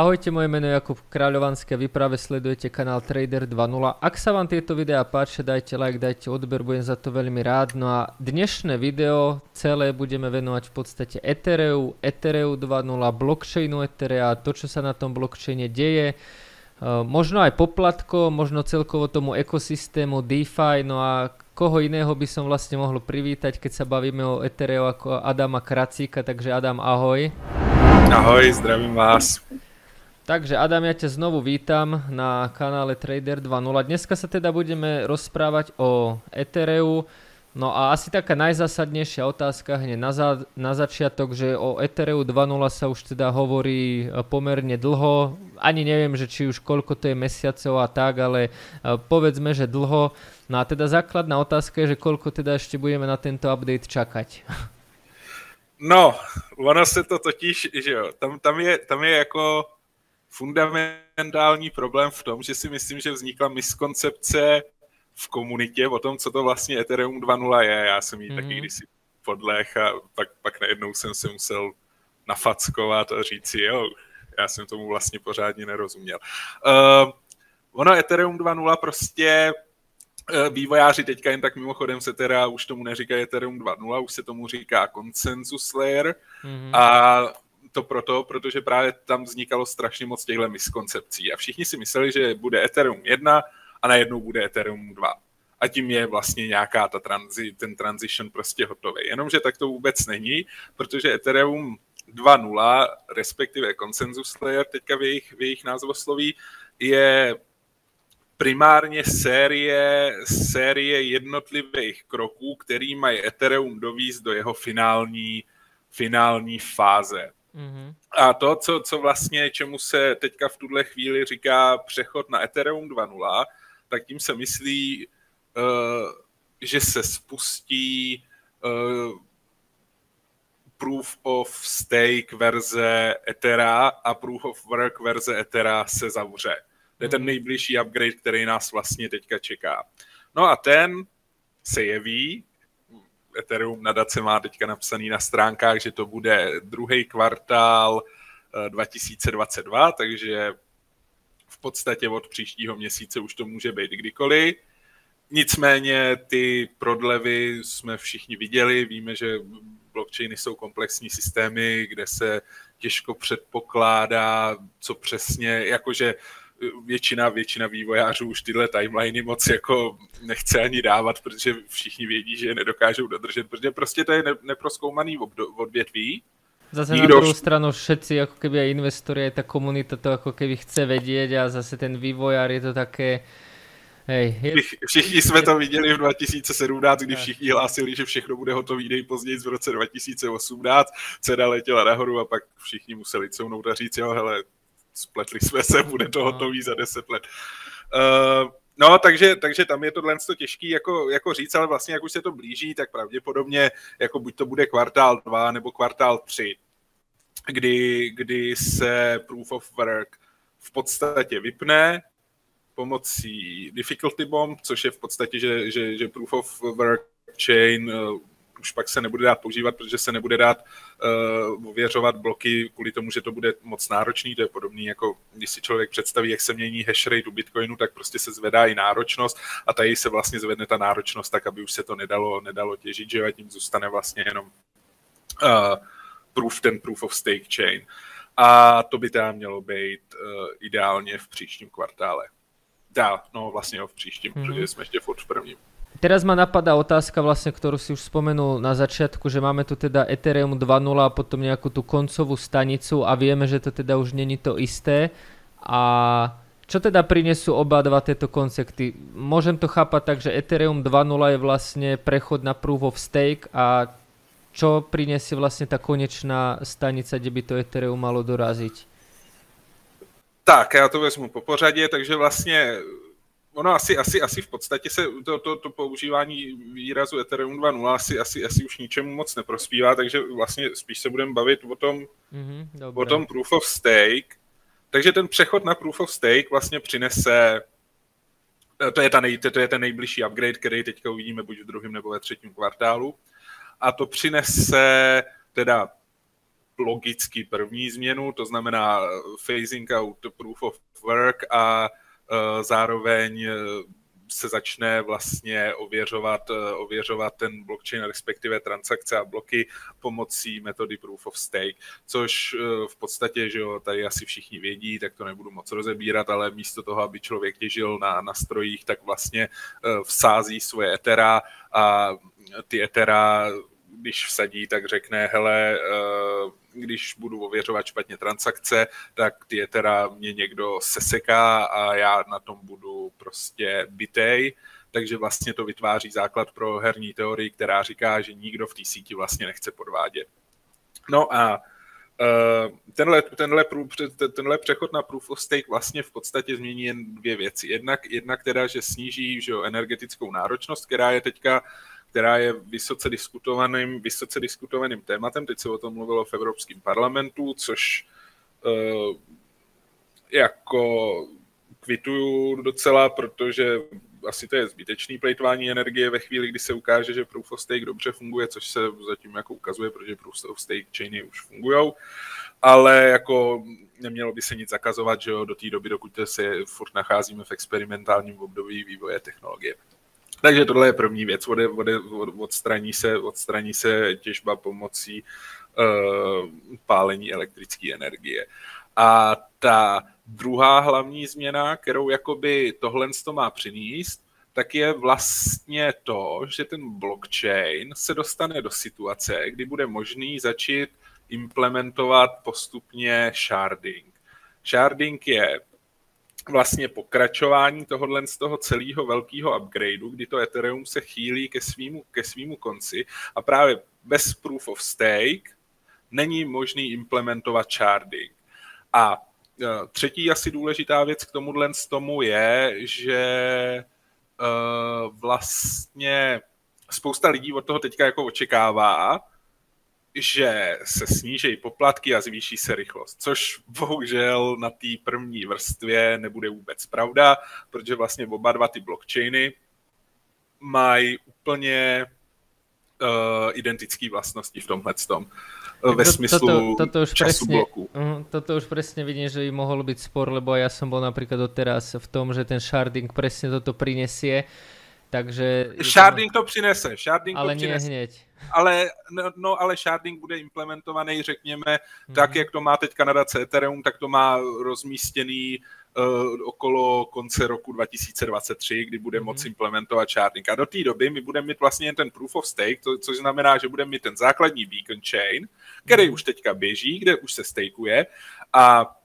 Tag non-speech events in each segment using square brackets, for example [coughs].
Ahojte, moje meno je Jakub Kráľovanský a vy práve sledujete kanál Trader 2.0. Ak sa vám tieto videá páčia, dajte like, dajte odber, budem za to veľmi rád. No a dnešné video celé budeme venovať v podstate Ethereu, Ethereu 2.0, blockchainu Etherea, to čo sa na tom blockchaine deje, uh, možno aj poplatko, možno celkovo tomu ekosystému DeFi, no a koho iného by som vlastne mohol privítať, keď sa bavíme o Ethereu ako Adama Kracíka, takže Adam, ahoj. Ahoj, zdravím vás. Takže Adam, ja ťa znovu vítam na kanále Trader 2.0. Dneska sa teda budeme rozprávať o Ethereu. No a asi taká najzásadnejšia otázka hneď na, za, na začiatok, že o Ethereu 2.0 sa už teda hovorí e, pomerne dlho. Ani neviem, že či už koľko to je mesiacov a tak, ale e, povedzme, že dlho. No a teda základná otázka je, že koľko teda ešte budeme na tento update čakať. No, ono se to totiž, že jo, tam, tam, je, tam je jako fundamentální problém v tom, že si myslím, že vznikla miskoncepce v komunitě o tom, co to vlastně Ethereum 2.0 je. Já jsem jí mm-hmm. taky mhm. kdysi podlech a pak, pak najednou jsem se musel nafackovat a říct si, jo, já jsem tomu vlastně pořádně nerozuměl. Uh, ono Ethereum 2.0 prostě uh, vývojáři teďka jen tak mimochodem se teda už tomu neříká Ethereum 2.0, už se tomu říká Consensus Layer mm-hmm. a to proto, protože právě tam vznikalo strašně moc těchto miskoncepcí a všichni si mysleli, že bude Ethereum 1 a najednou bude Ethereum 2. A tím je vlastně nějaká ta transi, ten transition prostě hotový. Jenomže tak to vůbec není, protože Ethereum 2.0, respektive Consensus Layer, teďka v jejich, v jejich názvosloví, je primárně série, série jednotlivých kroků, který mají Ethereum dovízt do jeho finální, finální fáze. Mm-hmm. A to, co, co vlastně, čemu se teďka v tuhle chvíli říká přechod na Ethereum 2.0, tak tím se myslí, uh, že se spustí uh, Proof of Stake verze Ethera a Proof of Work verze Ethera se zavře. To je ten mhm. nejbližší upgrade, který nás vlastně teďka čeká. No a ten se jeví Ethereum nadace má teďka napsaný na stránkách, že to bude druhý kvartál 2022, eh, takže v podstatě od příštího měsíce už to může být kdykoliv. Nicméně ty prodlevy jsme všichni viděli, víme, že blockchainy jsou komplexní systémy, kde se těžko předpokládá, co přesně, jakože většina, většina vývojářů už tyhle timeliny moc jako nechce ani dávat, protože všichni vědí, že je nedokážou dodržet, protože prostě to je ne, neproskoumaný odvětví. Zase Nikdo... na druhou stranu všetci, jako keby aj investori, aj ta komunita to jako keby chce vědět a zase ten vývojár je to také... Hej, je... Všichni jsme to viděli v 2017, kdy všichni hlásili, že všechno bude hotový nejpozději v roce 2018, cena letěla nahoru a pak všichni museli counout a říct, jo, hele, spletli jsme se, bude to no. hotový za deset let. Uh, no, takže, takže tam je tohle to těžký jako, jako říct, ale vlastně jak už se to blíží, tak pravděpodobně jako buď to bude kvartál 2 nebo kvartál 3, kdy, kdy se Proof of Work v podstatě vypne pomocí difficulty bomb, což je v podstatě, že, že, že Proof of Work chain uh, už pak se nebude dát používat, protože se nebude dát uh, ověřovat bloky kvůli tomu, že to bude moc náročný. To je podobný, jako když si člověk představí, jak se mění hash rate u Bitcoinu, tak prostě se zvedá i náročnost a tady se vlastně zvedne ta náročnost tak, aby už se to nedalo, nedalo těžit, že a tím zůstane vlastně jenom uh, proof, ten proof of stake chain. A to by teda mělo být uh, ideálně v příštím kvartále. Dá, no vlastně jo, v příštím, mm-hmm. protože jsme ještě furt v prvním. Teraz ma napadá otázka vlastne, ktorú si už spomenul na začiatku, že máme tu teda Ethereum 2.0 a potom nejakú tú koncovú stanicu a vieme, že to teda už není to isté. A čo teda prinesú oba dva tieto koncepty? Môžem to chápať tak, že Ethereum 2.0 je vlastne prechod na Proof of Stake a čo prinesie vlastne tá konečná stanica, kde by to Ethereum malo doraziť? Tak, já to vezmu po pořadě, takže vlastně ono asi, asi, asi v podstatě se to, to, to používání výrazu Ethereum 2.0 asi, asi, asi už ničemu moc neprospívá, takže vlastně spíš se budeme bavit o tom, mm-hmm, o tom Proof of Stake. Takže ten přechod na Proof of Stake vlastně přinese to je, ta nej, to je ten nejbližší upgrade, který teďka uvidíme buď v druhém nebo ve třetím kvartálu. A to přinese teda logicky první změnu, to znamená phasing out proof of work a zároveň se začne vlastně ověřovat, eh, ověřovat ten blockchain, respektive transakce a bloky pomocí metody Proof of Stake, což eh, v podstatě, že jo, tady asi všichni vědí, tak to nebudu moc rozebírat, ale místo toho, aby člověk těžil na, na strojích, tak vlastně eh, vsází svoje etera a ty etera když vsadí, tak řekne, hele, když budu ověřovat špatně transakce, tak ty teda mě někdo seseká a já na tom budu prostě bitej. Takže vlastně to vytváří základ pro herní teorii, která říká, že nikdo v té síti vlastně nechce podvádět. No a Uh, tenhle, tenhle, tenhle přechod na proof of stake vlastně v podstatě změní jen dvě věci. Jednak, jednak teda, že sníží že jo, energetickou náročnost, která je teďka která je vysoce diskutovaným, vysoce diskutovaným tématem. Teď se o tom mluvilo v Evropském parlamentu, což uh, jako kvituju docela, protože asi to je zbytečný plejtvání energie ve chvíli, kdy se ukáže, že Proof of Stake dobře funguje, což se zatím jako ukazuje, protože Proof of Stake chainy už fungují, ale jako nemělo by se nic zakazovat, že jo, do té doby, dokud se furt nacházíme v experimentálním období vývoje technologie. Takže tohle je první věc, ode, ode, od, odstraní, se, odstraní se těžba pomocí uh, pálení elektrické energie. A ta druhá hlavní změna, kterou jakoby tohle to má přinést, tak je vlastně to, že ten blockchain se dostane do situace, kdy bude možný začít implementovat postupně sharding. Sharding je vlastně pokračování tohohle z toho celého velkého upgradeu, kdy to Ethereum se chýlí ke svýmu, ke svýmu konci a právě bez proof of stake není možný implementovat sharding. A e, třetí asi důležitá věc k tomuhle z tomu je, že uh, vlastně spousta lidí od toho teďka jako očekává, že se sníží poplatky a zvýší se rychlost, což bohužel na té první vrstvě nebude vůbec pravda, protože vlastně oba dva ty blockchainy mají úplně uh, identické vlastnosti v tomhle tom eh, ve smyslu toto, toto už času presne, bloku. Uh, toto už presne vidím, že by mohol byť spor, lebo ja som bol napríklad doteraz v tom, že ten sharding presne toto prinesie. Takže... Sharding to přinese, sharding ale to přinese. Ale hneď. Ale, no, no, ale sharding bude implementovaný, řekněme, mm-hmm. tak, jak to má teď nadace Ethereum, tak to má rozmístěný uh, okolo konce roku 2023, kdy bude mm-hmm. moci implementovat sharding. A do té doby my budeme mít vlastně jen ten proof of stake, to, což znamená, že budeme mít ten základní beacon chain, který mm-hmm. už teďka běží, kde už se stakeuje a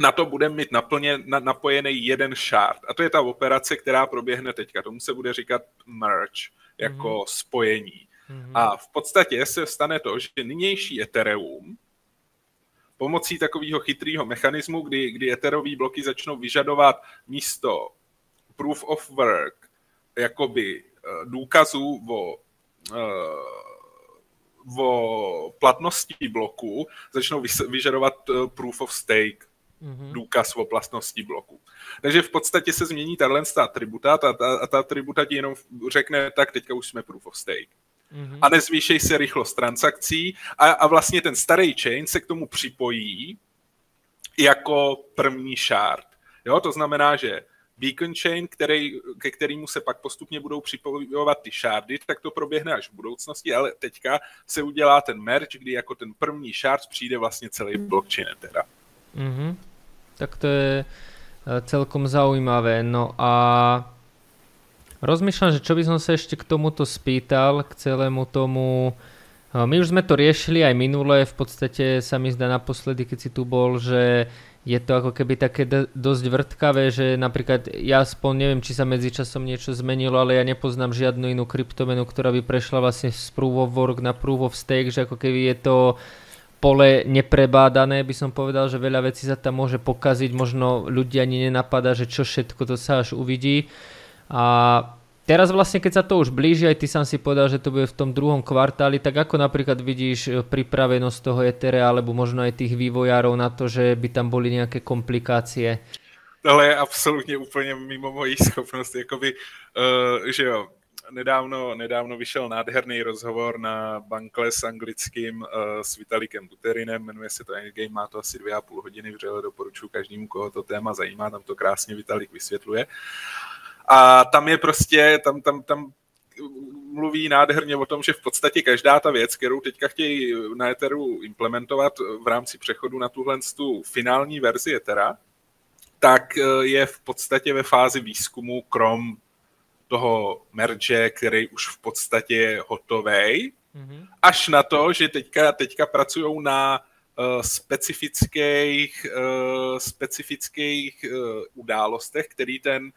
na to budeme mít naplně, na, napojený jeden shard. A to je ta operace, která proběhne teďka. Tomu se bude říkat merge, jako mm-hmm. spojení. Mm-hmm. A v podstatě se stane to, že nynější Ethereum pomocí takového chytrého mechanismu, kdy, kdy Etherové bloky začnou vyžadovat místo proof of work jakoby eh, důkazů o, eh, o platnosti bloku, začnou vyžadovat eh, proof of stake mm-hmm. důkaz o vlastnosti bloku. Takže v podstatě se změní tahle atributa a ta, a ta atributa ti jenom řekne, tak teďka už jsme proof of stake. Mm-hmm. A nezvýšej se rychlost transakcí a, a vlastně ten starý chain se k tomu připojí jako první shard. Jo, to znamená, že beacon chain, který, ke kterému se pak postupně budou připojovat ty shardy, tak to proběhne až v budoucnosti, ale teďka se udělá ten merge, kdy jako ten první shard přijde vlastně celý blockchain teda. Mm-hmm. Tak to je e, celkom zaujímavé. No a rozmýšľam, že čo by som sa ešte k tomuto spýtal, k celému tomu... E, my už sme to riešili aj minule, v podstate sa mi zdá naposledy, keď si tu bol, že je to ako keby také dosť vrtkavé, že napríklad ja aspoň neviem, či sa medzičasom niečo zmenilo, ale ja nepoznám žiadnu inú kryptomenu, ktorá by prešla vlastne z proof of work na proof of stake, že ako keby je to pole neprebádané, by som povedal, že veľa vecí sa tam môže pokaziť, možno ľudia ani nenapadá, že čo všetko to sa až uvidí. A teraz vlastne, keď sa to už blíži, aj ty sám si povedal, že to bude v tom druhom kvartáli, tak ako napríklad vidíš e, pripravenosť toho Etherea, alebo možno aj tých vývojárov na to, že by tam boli nejaké komplikácie? Tohle je absolutně úplně mimo mojí schopnost, jakoby, uh, že jo, nedávno, nedávno vyšel nádherný rozhovor na Bankle s anglickým uh, s Vitalikem Buterinem, jmenuje se to Endgame, má to asi dvě a půl hodiny, vřele doporučuji každému, koho to téma zajímá, tam to krásně Vitalik vysvětluje. A tam je prostě, tam, tam, tam mluví nádherně o tom, že v podstatě každá ta věc, kterou teďka chtějí na Etheru implementovat v rámci přechodu na tuhle tu finální verzi Ethera, tak eh, je v podstatě ve fázi výzkumu krom toho merge, který už v podstatě je hotový, mm-hmm. až na to, že teďka, teďka pracují na uh, specifických, uh, specifických uh, událostech, který ten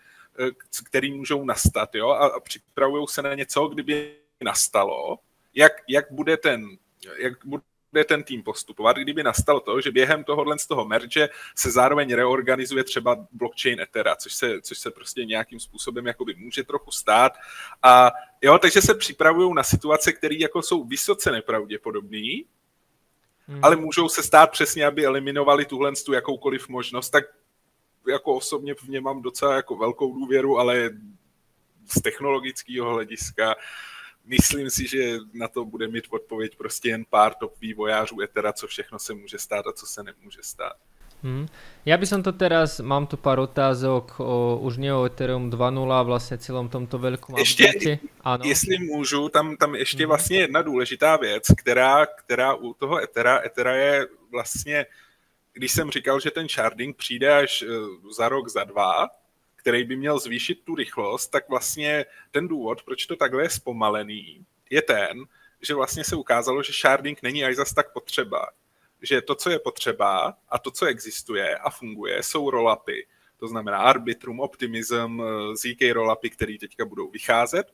který můžou nastat, jo, a, a připravují se na něco, kdyby nastalo, jak, jak bude ten, jak bude ten tým postupovat, kdyby nastalo to, že během tohohle z toho merge se zároveň reorganizuje třeba blockchain Ethera, což se, což se prostě nějakým způsobem jakoby může trochu stát. A jo, takže se připravují na situace, které jako jsou vysoce nepravděpodobné, hmm. ale můžou se stát přesně, aby eliminovali tuhle tu jakoukoliv možnost, tak jako osobně v ně mám docela jako velkou důvěru, ale z technologického hlediska myslím si, že na to bude mít odpověď prostě jen pár top vývojářů Ethera, co všechno se může stát a co se nemůže stát. Hmm. Ja by som to teraz, mám tu pár otázok o, už nie o Ethereum 2.0 a vlastně celom tomto veľkom ještě, Ano. Jestli můžu, tam, tam ještě hmm. vlastně jedna důležitá věc, která, která u toho Ethera, Ethera je vlastně když jsem říkal, že ten sharding přijde až eh, za rok, za dva, který by měl zvýšit tu rychlost, tak vlastně ten důvod, proč to takhle je zpomalený, je ten, že vlastně se ukázalo, že sharding není až zas tak potřeba. Že to, co je potřeba a to, co existuje a funguje, jsou rollupy. To znamená Arbitrum, Optimism, eh, ZK rollupy, které teďka budou vycházet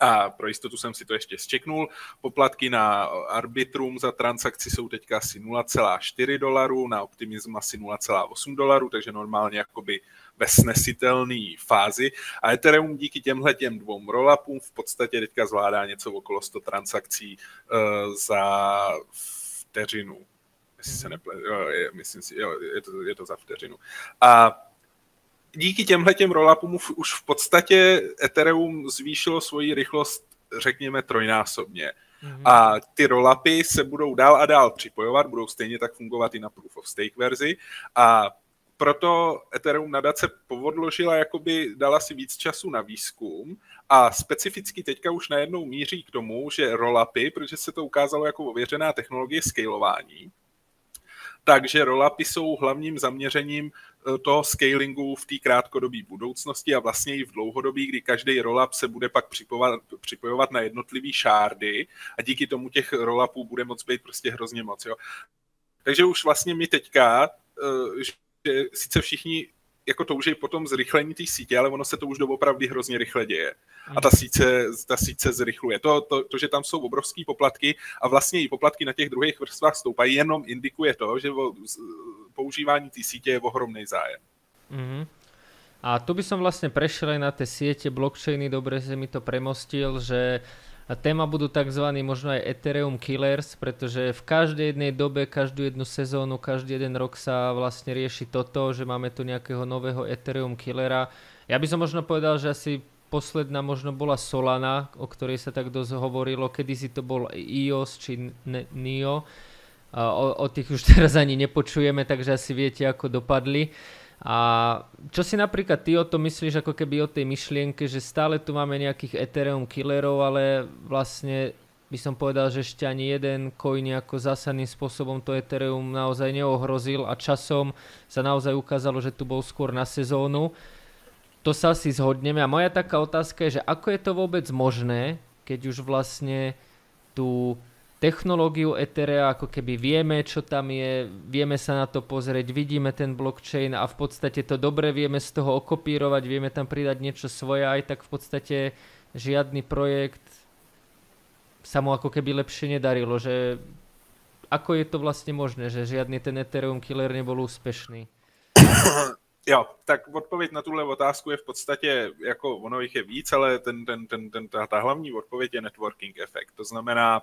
a pro jistotu jsem si to ještě zčeknul. Poplatky na Arbitrum za transakci jsou teďka asi 0,4 dolarů, na Optimism asi 0,8 dolarů, takže normálně jakoby ve snesitelné fázi. A Ethereum díky těmhle těm dvou rollupům v podstatě teďka zvládá něco okolo 100 transakcí uh, za vteřinu. Jestli se mhm. neple, myslím si, jo, je, to, je to za vteřinu. A díky těmhle těm rollupům už v podstatě Ethereum zvýšilo svoji rychlost, řekněme, trojnásobně. Mm-hmm. A ty rollupy se budou dál a dál připojovat, budou stejně tak fungovat i na Proof of Stake verzi a proto Ethereum nadace povodložila, jakoby dala si víc času na výzkum a specificky teďka už najednou míří k tomu, že rollupy, protože se to ukázalo jako ověřená technologie scalování, takže rollupy jsou hlavním zaměřením toho scalingu v té krátkodobé budoucnosti a vlastně i v dlouhodobí, kdy každý rollup se bude pak připojovat, připojovat na jednotlivý šárdy a díky tomu těch rollupů bude moc být prostě hrozně moc. Jo. Takže už vlastně my teďka, eh, že sice všichni jako touží potom zrychlení té sítě, ale ono se to už doopravdy hrozně rychle děje. A ta síce, ta síce zrychluje. To, to, to, že tam jsou obrovské poplatky a vlastně i poplatky na těch druhých vrstvách stoupají, jenom indikuje to, že o používání té sítě je ohromný zájem. Mm-hmm. A tu by som vlastne prešiel aj na tie siete, blockchainy, dobre že mi to premostil, že téma budú tzv. možno aj Ethereum Killers, pretože v každej jednej dobe, každú jednu sezónu, každý jeden rok sa vlastne rieši toto, že máme tu nejakého nového Ethereum Killera. Ja by som možno povedal, že asi posledná možno bola Solana, o ktorej sa tak dosť hovorilo, kedysi to bol EOS či NIO. O, o tých už [laughs] teraz ani nepočujeme, takže asi viete, ako dopadli. A čo si napríklad ty o to myslíš, ako keby o tej myšlienke, že stále tu máme nejakých Ethereum killerov, ale vlastne by som povedal, že ešte ani jeden coin nejako zásadným spôsobom to Ethereum naozaj neohrozil a časom sa naozaj ukázalo, že tu bol skôr na sezónu to sa asi zhodneme. A moja taká otázka je, že ako je to vôbec možné, keď už vlastne tú technológiu Etherea, ako keby vieme, čo tam je, vieme sa na to pozrieť, vidíme ten blockchain a v podstate to dobre vieme z toho okopírovať, vieme tam pridať niečo svoje, aj tak v podstate žiadny projekt sa mu ako keby lepšie nedarilo, že ako je to vlastne možné, že žiadny ten Ethereum killer nebol úspešný? [coughs] Jo, tak odpověď na tuhle otázku je v podstatě, jako ono jich je víc, ale ten, ten, ten, ten, ta, ta hlavní odpověď je networking efekt. To znamená,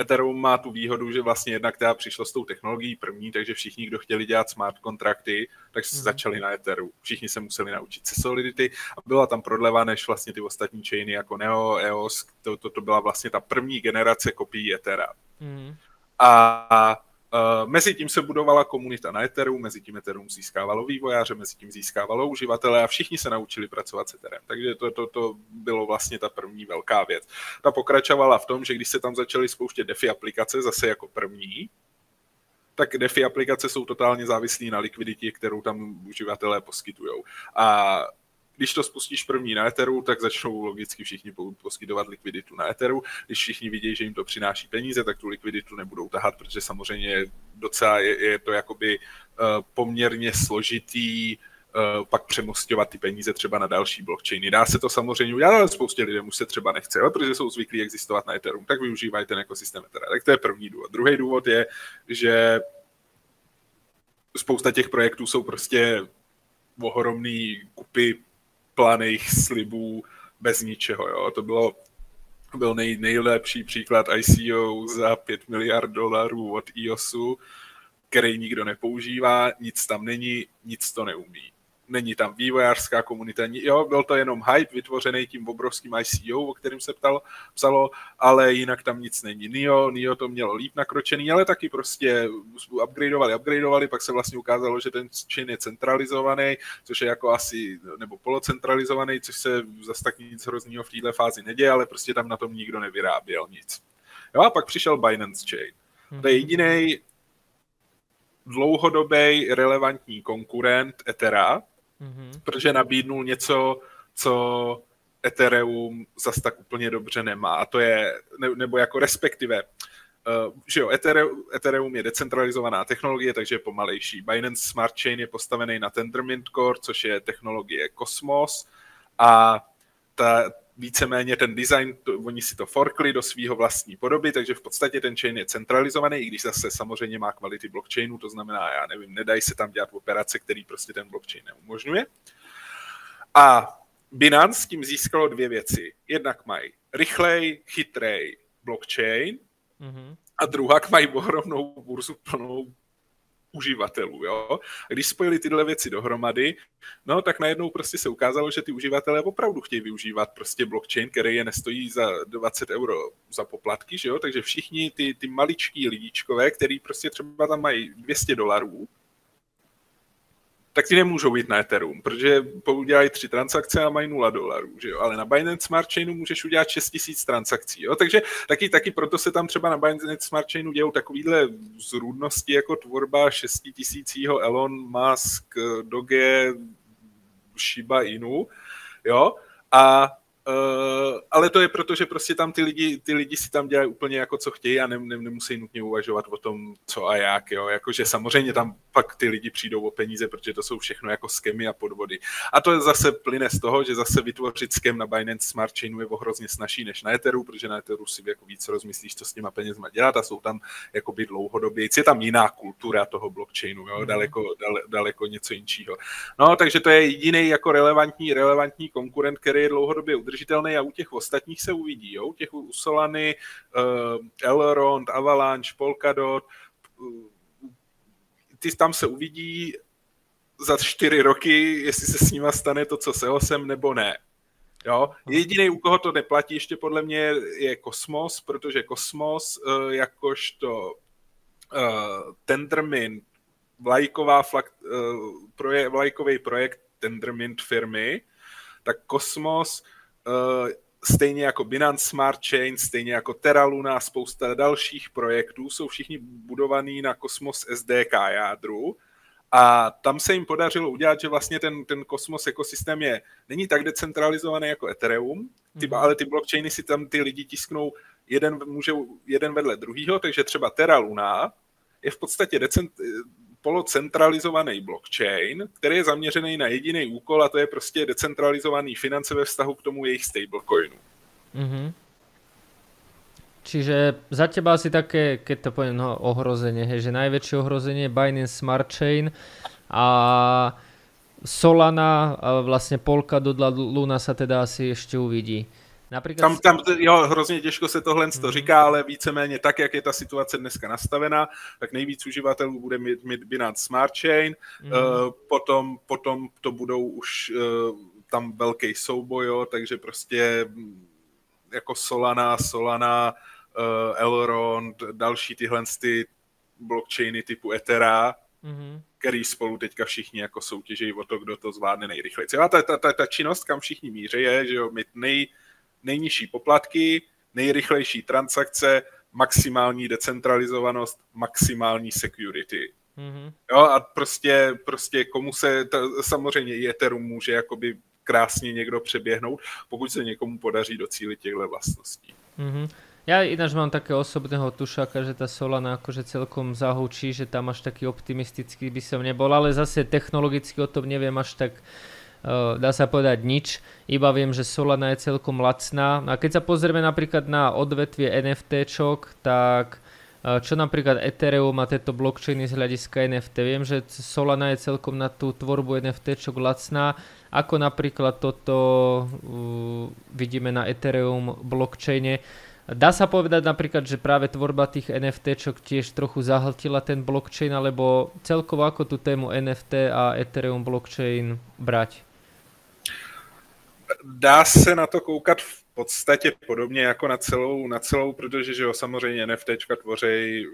Ethereum má tu výhodu, že vlastně jednak teda přišlo s tou technologií první, takže všichni, kdo chtěli dělat smart kontrakty, tak mm. začali na Etheru. Všichni se museli naučit se Solidity a byla tam prodleva než vlastně ty ostatní chainy jako Neo, EOS, to, to, to byla vlastně ta první generace kopií Ethera. Mm. A mezi tím se budovala komunita na Etheru, mezi tím Ethereum získávalo vývojáře, mezi tím získávalo uživatele a všichni se naučili pracovat s Etherem. Takže to, to, to bylo vlastně ta první velká věc. Ta pokračovala v tom, že když se tam začaly spouštět DeFi aplikace zase jako první, tak DeFi aplikace jsou totálně závislí na likviditě, kterou tam uživatelé poskytují. A když to spustíš první na Etheru, tak začnou logicky všichni poskytovat likviditu na Etheru. Když všichni vidí, že jim to přináší peníze, tak tu likviditu nebudou tahat, protože samozřejmě docela je, je to jakoby uh, poměrně složitý uh, pak přemostovat ty peníze třeba na další blockchainy. Dá se to samozřejmě udělat, ale spoustě lidem už se třeba nechce, ale protože jsou zvyklí existovat na Ethereum, tak využívají ten ekosystém Ethera. Tak to je první důvod. Druhý důvod je, že spousta těch projektů jsou prostě ohromný kupy planých slibů bez ničeho. Jo? To bylo byl nej, nejlepší příklad ICO za 5 miliard dolarů od IOSu, který nikdo nepoužívá, nic tam není, nic to neumí není tam vývojářská komunita, jo, byl to jenom hype vytvořený tím obrovským ICO, o kterým se ptal, psalo, ale jinak tam nic není. NIO, NIO to mělo líp nakročený, ale taky prostě upgradeovali, upgradeovali, pak se vlastně ukázalo, že ten chain je centralizovaný, což je jako asi, nebo polocentralizovaný, což se zase tak nic hroznýho v této fázi neděje, ale prostě tam na tom nikdo nevyráběl nic. Jo, a pak přišel Binance Chain. To je mhm. jediný dlouhodobý relevantní konkurent Ethera, mm-hmm. protože nabídnul něco, co Ethereum zas tak úplně dobře nemá. A to je, ne, nebo jako respektive, uh, že jo, Ethereum, Ethereum je decentralizovaná technologie, takže je pomalejší. Binance Smart Chain je postavený na Tendermint Core, což je technologie Cosmos a ta, víceméně ten design, to, oni si to forkli do svého vlastní podoby, takže v podstatě ten chain je centralizovaný, i když zase samozřejmě má kvality blockchainu, to znamená, já nevím, nedají se tam dělat operace, který prostě ten blockchain neumožňuje. A Binance s tím získalo dvě věci. Jednak mají rychlej, chytrej blockchain mm-hmm. a druhá mají ohromnou burzu plnou uživatelů. Jo? A když spojili tyhle věci dohromady, no tak najednou prostě se ukázalo, že ty uživatelé opravdu chtějí využívat prostě blockchain, který je nestojí za 20 euro za poplatky, že jo? takže všichni ty, ty maličký lidičkové, který prostě třeba tam mají 200 dolarů, tak ti nemůžou jít na Ethereum, protože udělají tři transakce a mají 0 dolarů, že jo? ale na Binance Smart Chainu můžeš udělat 6000 transakcí, jo? takže taky, taky proto se tam třeba na Binance Smart Chainu dějou takovýhle zrůdnosti jako tvorba 6000 Elon Musk, Doge, Shiba Inu, jo, a Uh, ale to je proto, že prostě tam ty lidi, ty lidi si tam dělají úplně jako co chtějí a ne, ne, nemusí nutně uvažovat o tom, co a jak, jo. Jakože samozřejmě tam pak ty lidi přijdou o peníze, protože to jsou všechno jako skemy a podvody. A to je zase plyne z toho, že zase vytvořit skem na Binance Smart Chainu je ohrozně snažší než na Etheru, protože na Etheru si jako víc rozmyslíš, co s těma penězma dělat a jsou tam jakoby dlouhodobě. Je tam jiná kultura toho blockchainu, jo, mm. daleko, dale, daleko něco jiného. No, takže to je jediný jako relevantní, relevantní konkurent, který je dlouhodobě udržitelný a u těch ostatních se uvidí. Jo? U těch u Solany, uh, Elrond, Avalanche, Polkadot, uh, ty tam se uvidí za čtyři roky, jestli se s nima stane to, co se osem, nebo ne. Jo? Jediný, u koho to neplatí ještě podle mě, je Kosmos, protože Kosmos uh, jakožto Tendermint, vlajková flak, uh, proje, vlajkový projekt Tendermint firmy, tak Kosmos Eh, stejně jako Binance Smart Chain, stejně jako Terra Luna, spousta dalších projektů, jsou všichni budovaný na Cosmos SDK jádru a tam se jim podařilo udělat, že vlastně ten, ten Cosmos ekosystém je, není tak decentralizovaný jako Ethereum, ty, mm. ale ty blockchainy si tam ty lidi tisknou jeden, můžou jeden vedle druhýho, takže třeba Terra Luna je v podstatě decent, polocentralizovaný blockchain, který je zaměřený na jediný úkol a to je prostě decentralizovaný finance ve vztahu k tomu jejich stablecoinu. Mm-hmm. Čiže za teba asi také, keď to poviem, no, ohrozenie, hej, že najväčšie ohrozenie je Binance Smart Chain a Solana a vlastne Polka do Luna sa teda asi ešte uvidí. Například... Tam, tam, jo, hrozně těžko se tohle mm. to říká, ale víceméně tak, jak je ta situace dneska nastavená, tak nejvíc uživatelů bude mít, mít Binance Smart Chain, mm. uh, potom, potom to budou už uh, tam velký souboj, jo, takže prostě mm, jako Solana, Solana, uh, Elrond, další tyhle ty blockchainy typu Ethera, mm-hmm. který spolu teďka všichni jako soutěží o to, kdo to zvládne nejrychleji. A ta, ta, ta, ta činnost, kam všichni míří, je, že jo, mít nej, nejnižší poplatky, nejrychlejší transakce, maximální decentralizovanost, maximální security. Mm-hmm. Jo, a prostě, prostě komu se, ta, samozřejmě i Ethereum může jakoby krásně někdo přeběhnout, pokud se někomu podaří docílit těchto vlastností. Mm-hmm. Ja ináč mám takého osobného tušáka, že tá Solana akože celkom zahúčí, že tam až taký optimistický by som nebol, ale zase technologicky o tom neviem až tak dá sa povedať nič, iba viem, že Solana je celkom lacná. A keď sa pozrieme napríklad na odvetvie NFTčok, tak uh, čo napríklad Ethereum a tieto blockchainy z hľadiska NFT, viem, že Solana je celkom na tú tvorbu NFTčok lacná, ako napríklad toto uh, vidíme na Ethereum blockchaine. Dá sa povedať napríklad, že práve tvorba tých NFTčok tiež trochu zahltila ten blockchain, alebo celkovo ako tú tému NFT a Ethereum blockchain brať? Dá se na to koukat v podstatě podobně jako na celou, na celou protože že jo, samozřejmě NFTčka tvoří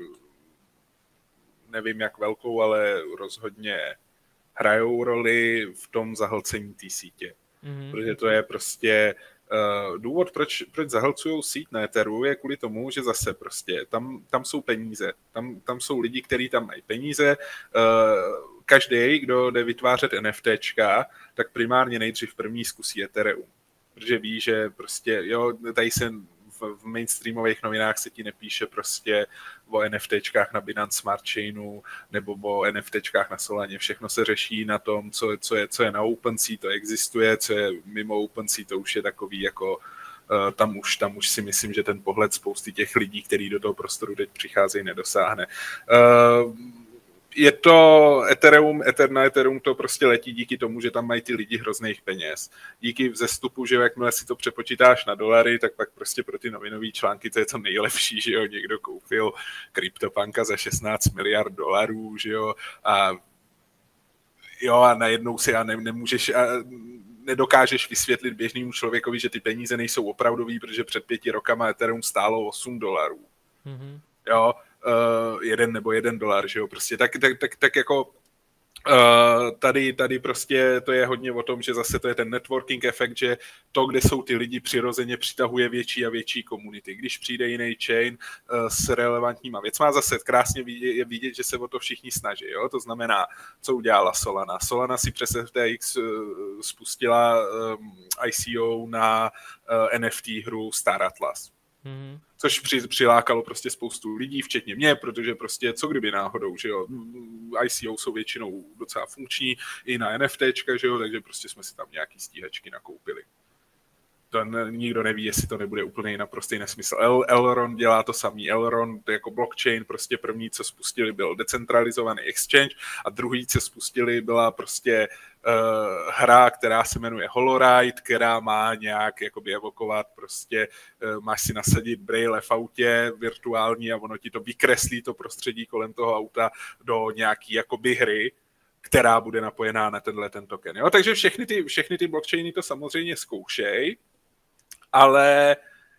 nevím jak velkou, ale rozhodně hrajou roli v tom zahlcení té sítě. Mm-hmm. Protože to je prostě důvod, proč, proč zahlcují síť na Etheru, je kvůli tomu, že zase prostě tam, tam jsou peníze. Tam, tam jsou lidi, kteří tam mají peníze. Uh, každý, kdo jde vytvářet NFTčka, tak primárně nejdřív první zkusí Ethereum. Protože ví, že prostě, jo, tady se v, v mainstreamových novinách se ti nepíše prostě o NFTčkách na Binance Smart Chainu nebo o NFTčkách na Solaně. Všechno se řeší na tom, co, co, je, co je na OpenSea, to existuje, co je mimo OpenSea, to už je takový jako Uh, tam už, tam už si myslím, že ten pohled spousty těch lidí, kteří do toho prostoru teď přicházejí, nedosáhne. Uh, je to Ethereum, Ether na Ethereum to prostě letí díky tomu, že tam mají ty lidi hrozných peněz. Díky vzestupu, že jakmile si to přepočítáš na dolary, tak pak prostě pro ty novinové články to je to nejlepší, že jo, někdo koupil kryptopanka za 16 miliard dolarů, že jo, a jo, a najednou si a ne, nemůžeš, a nedokážeš vysvětlit běžnému člověkovi, že ty peníze nejsou opravdový, protože před pěti rokama Ethereum stálo 8 dolarů. Mm-hmm. Jo, uh, jeden nebo jeden dolar, že jo, prostě tak, tak, tak, tak jako Uh, tady, tady prostě to je hodně o tom, že zase to je ten networking efekt, že to, kde jsou ty lidi, přirozeně přitahuje větší a větší komunity. Když přijde jiný chain uh, s relevantníma věcma, zase krásně vidět, je vidět, že se o to všichni snaží. Jo? To znamená, co udělala Solana. Solana si přes FTX uh, spustila um, ICO na NFT hru Star Atlas. Mm-hmm. Což při, přilákalo prostě spoustu lidí, včetně mě, protože prostě co kdyby náhodou, že jo, ICO jsou většinou docela funkční i na NFTčka, že jo, takže prostě jsme si tam nějaký stíhačky nakoupili to nikdo neví, jestli to nebude úplně naprostý nesmysl. El, Elrond dělá to samý. Elrond jako blockchain, prostě první, co spustili, byl decentralizovaný exchange a druhý, co spustili, byla prostě uh, hra, která se jmenuje Holoride, která má nějak jakoby evokovat prostě, uh, máš si nasadit braille v autě virtuální a ono ti to vykreslí to prostředí kolem toho auta do nějaký jakoby hry, která bude napojená na tenhle ten token. Jo? Takže všechny ty, všechny ty blockchainy to samozřejmě zkoušejí, ale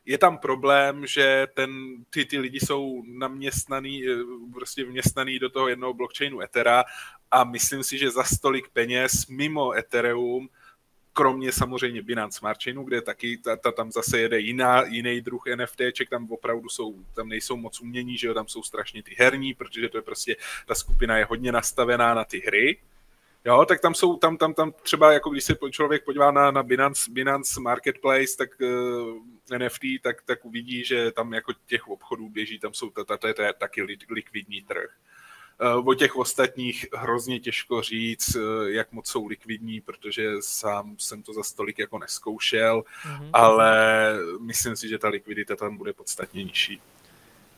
je tam problém, že ten, ty, ty lidi jsou naměstnaný, eh, prostě vměstnaný do toho jednoho blockchainu Ethera a myslím si, že za stolik peněz mimo Ethereum kromě samozřejmě Binance Smart Chainu, kde taky ta, ta, tam zase jede jiná, jiný druh NFTček, tam opravdu jsou, tam nejsou moc umění, že jo, tam jsou strašně ty herní, protože to je prostě, ta skupina je hodně nastavená na ty hry, Jo, tak tam jsou, tam, tam, tam třeba, jako když se člověk podívá na, na Binance, Binance Marketplace, tak uh, eh, NFT, tak, tak uvidí, že tam jako těch obchodů běží, tam jsou, taky likvidní trh. Uh, o těch ostatních hrozně těžko říct, uh, jak moc jsou likvidní, protože sám jsem to za stolik jako neskoušel, mm-hmm. ale myslím si, že ta likvidita tam bude podstatně nižší.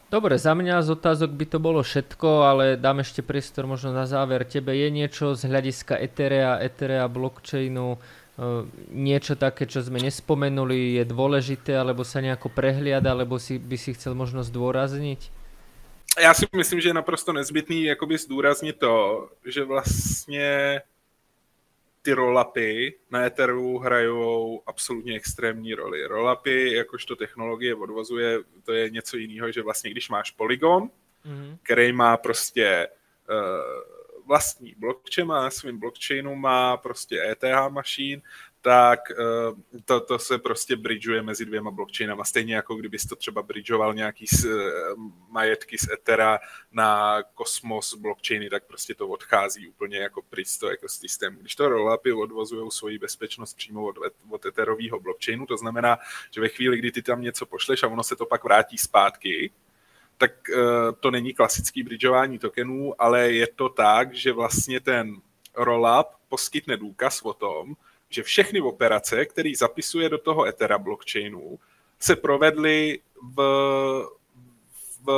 Dobre, za mňa z otázok by to bolo všetko, ale dám ešte priestor možno na záver. Tebe je niečo z hľadiska Etherea, Etherea blockchainu, niečo také, čo sme nespomenuli, je dôležité, alebo sa nejako prehliada, alebo si, by si chcel možno zdôrazniť? Já si myslím, že je naprosto nezbytný jakoby zdůraznit to, že vlastně ty rolapy na Etheru hrajou absolutně extrémní roli. Rolapy, jakožto technologie odvozuje, to je něco jiného, že vlastně když máš Polygon, mm-hmm. který má prostě uh, vlastní blockchain, má svým blockchainu, má prostě ETH machine, tak eh, to, to se prostě bridgeuje mezi dvěma blockchainama. Stejně jako kdybys to třeba bridgeoval nějaký z, eh, majetky z Ethera na Cosmos blockchainy, tak prostě to odchází úplně jako pryč z toho ekosystému. Když to rollupy odvozují svoji bezpečnost přímo od, od Etherového blockchainu, to znamená, že ve chvíli, kdy ty tam něco pošleš a ono se to pak vrátí zpátky, tak uh, to není klasický bridgeování tokenů, ale je to tak, že vlastně ten rollup poskytne důkaz o tom, že všechny operace, které zapisuje do toho Ethera blockchainu, se provedly v, v,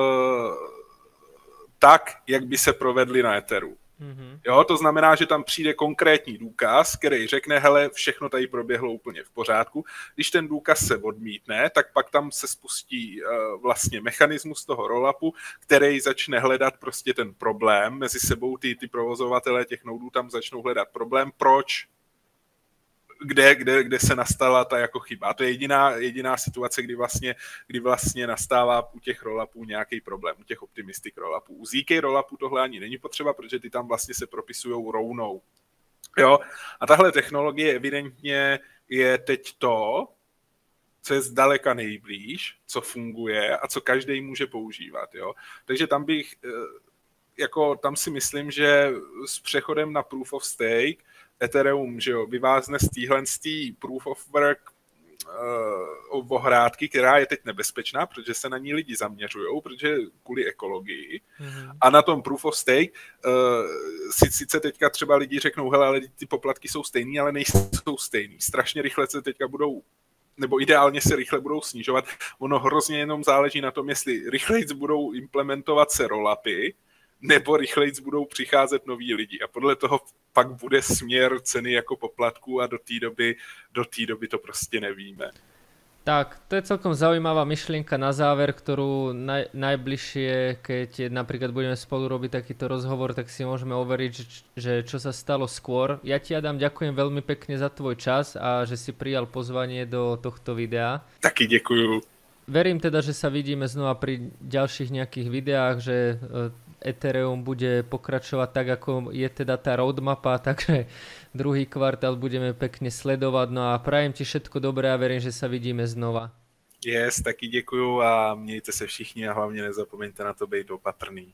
tak, jak by se provedly na Etheru. Mm-hmm. Jo, to znamená, že tam přijde konkrétní důkaz, který řekne, hele, všechno tady proběhlo úplně v pořádku. Když ten důkaz se odmítne, tak pak tam se spustí uh, vlastně mechanismus toho rollupu, který začne hledat prostě ten problém. Mezi sebou ty, ty provozovatelé těch noudů tam začnou hledat problém, proč kde, kde, kde se nastala ta jako chyba. A to je jediná, jediná situace, kdy vlastně, kdy vlastně nastává u těch rollupů nějaký problém, u těch optimistik rollupů. U ZK rollupů tohle ani není potřeba, protože ty tam vlastně se propisují rovnou. Jo? A tahle technologie evidentně je teď to, co je zdaleka nejblíž, co funguje a co každý může používat. Jo? Takže tam bych, eh, jako tam si myslím, že s přechodem na proof of stake Ethereum, že jo, vyvázne z téhle proof of work uh, ohrádky, která je teď nebezpečná, protože se na ní lidi zaměřují, protože kvůli ekologii. Mm-hmm. A na tom proof of stake uh, si, sice teďka třeba lidi řeknou, hele, ale ty poplatky jsou stejný, ale nejsou stejný. Strašně rychle se teďka budou nebo ideálně se rychle budou snižovat. Ono hrozně jenom záleží na tom, jestli rychleji budou implementovat se rollupy, nebo rychleji budou přicházet noví lidi. A podle toho pak bude směr ceny jako poplatku a do té doby, do té doby to prostě nevíme. Tak, to je celkom zaujímavá myšlienka na záver, ktorú naj, najbližšie, keď napríklad budeme spolu robiť takýto rozhovor, tak si môžeme overiť, že, že čo sa stalo skôr. Ja ti, Adam, ďakujem veľmi pekne za tvoj čas a že si prijal pozvanie do tohto videa. Taky děkuju. Verím teda, že sa vidíme znova pri ďalších nejakých videách, že Ethereum bude pokračovať tak, ako je teda tá roadmapa, [laughs] takže druhý kvartál budeme pekne sledovať. No a prajem ti všetko dobré a verím, že sa vidíme znova. Yes, taky děkuju a mějte se všichni a hlavně nezapomeňte na to být opatrný.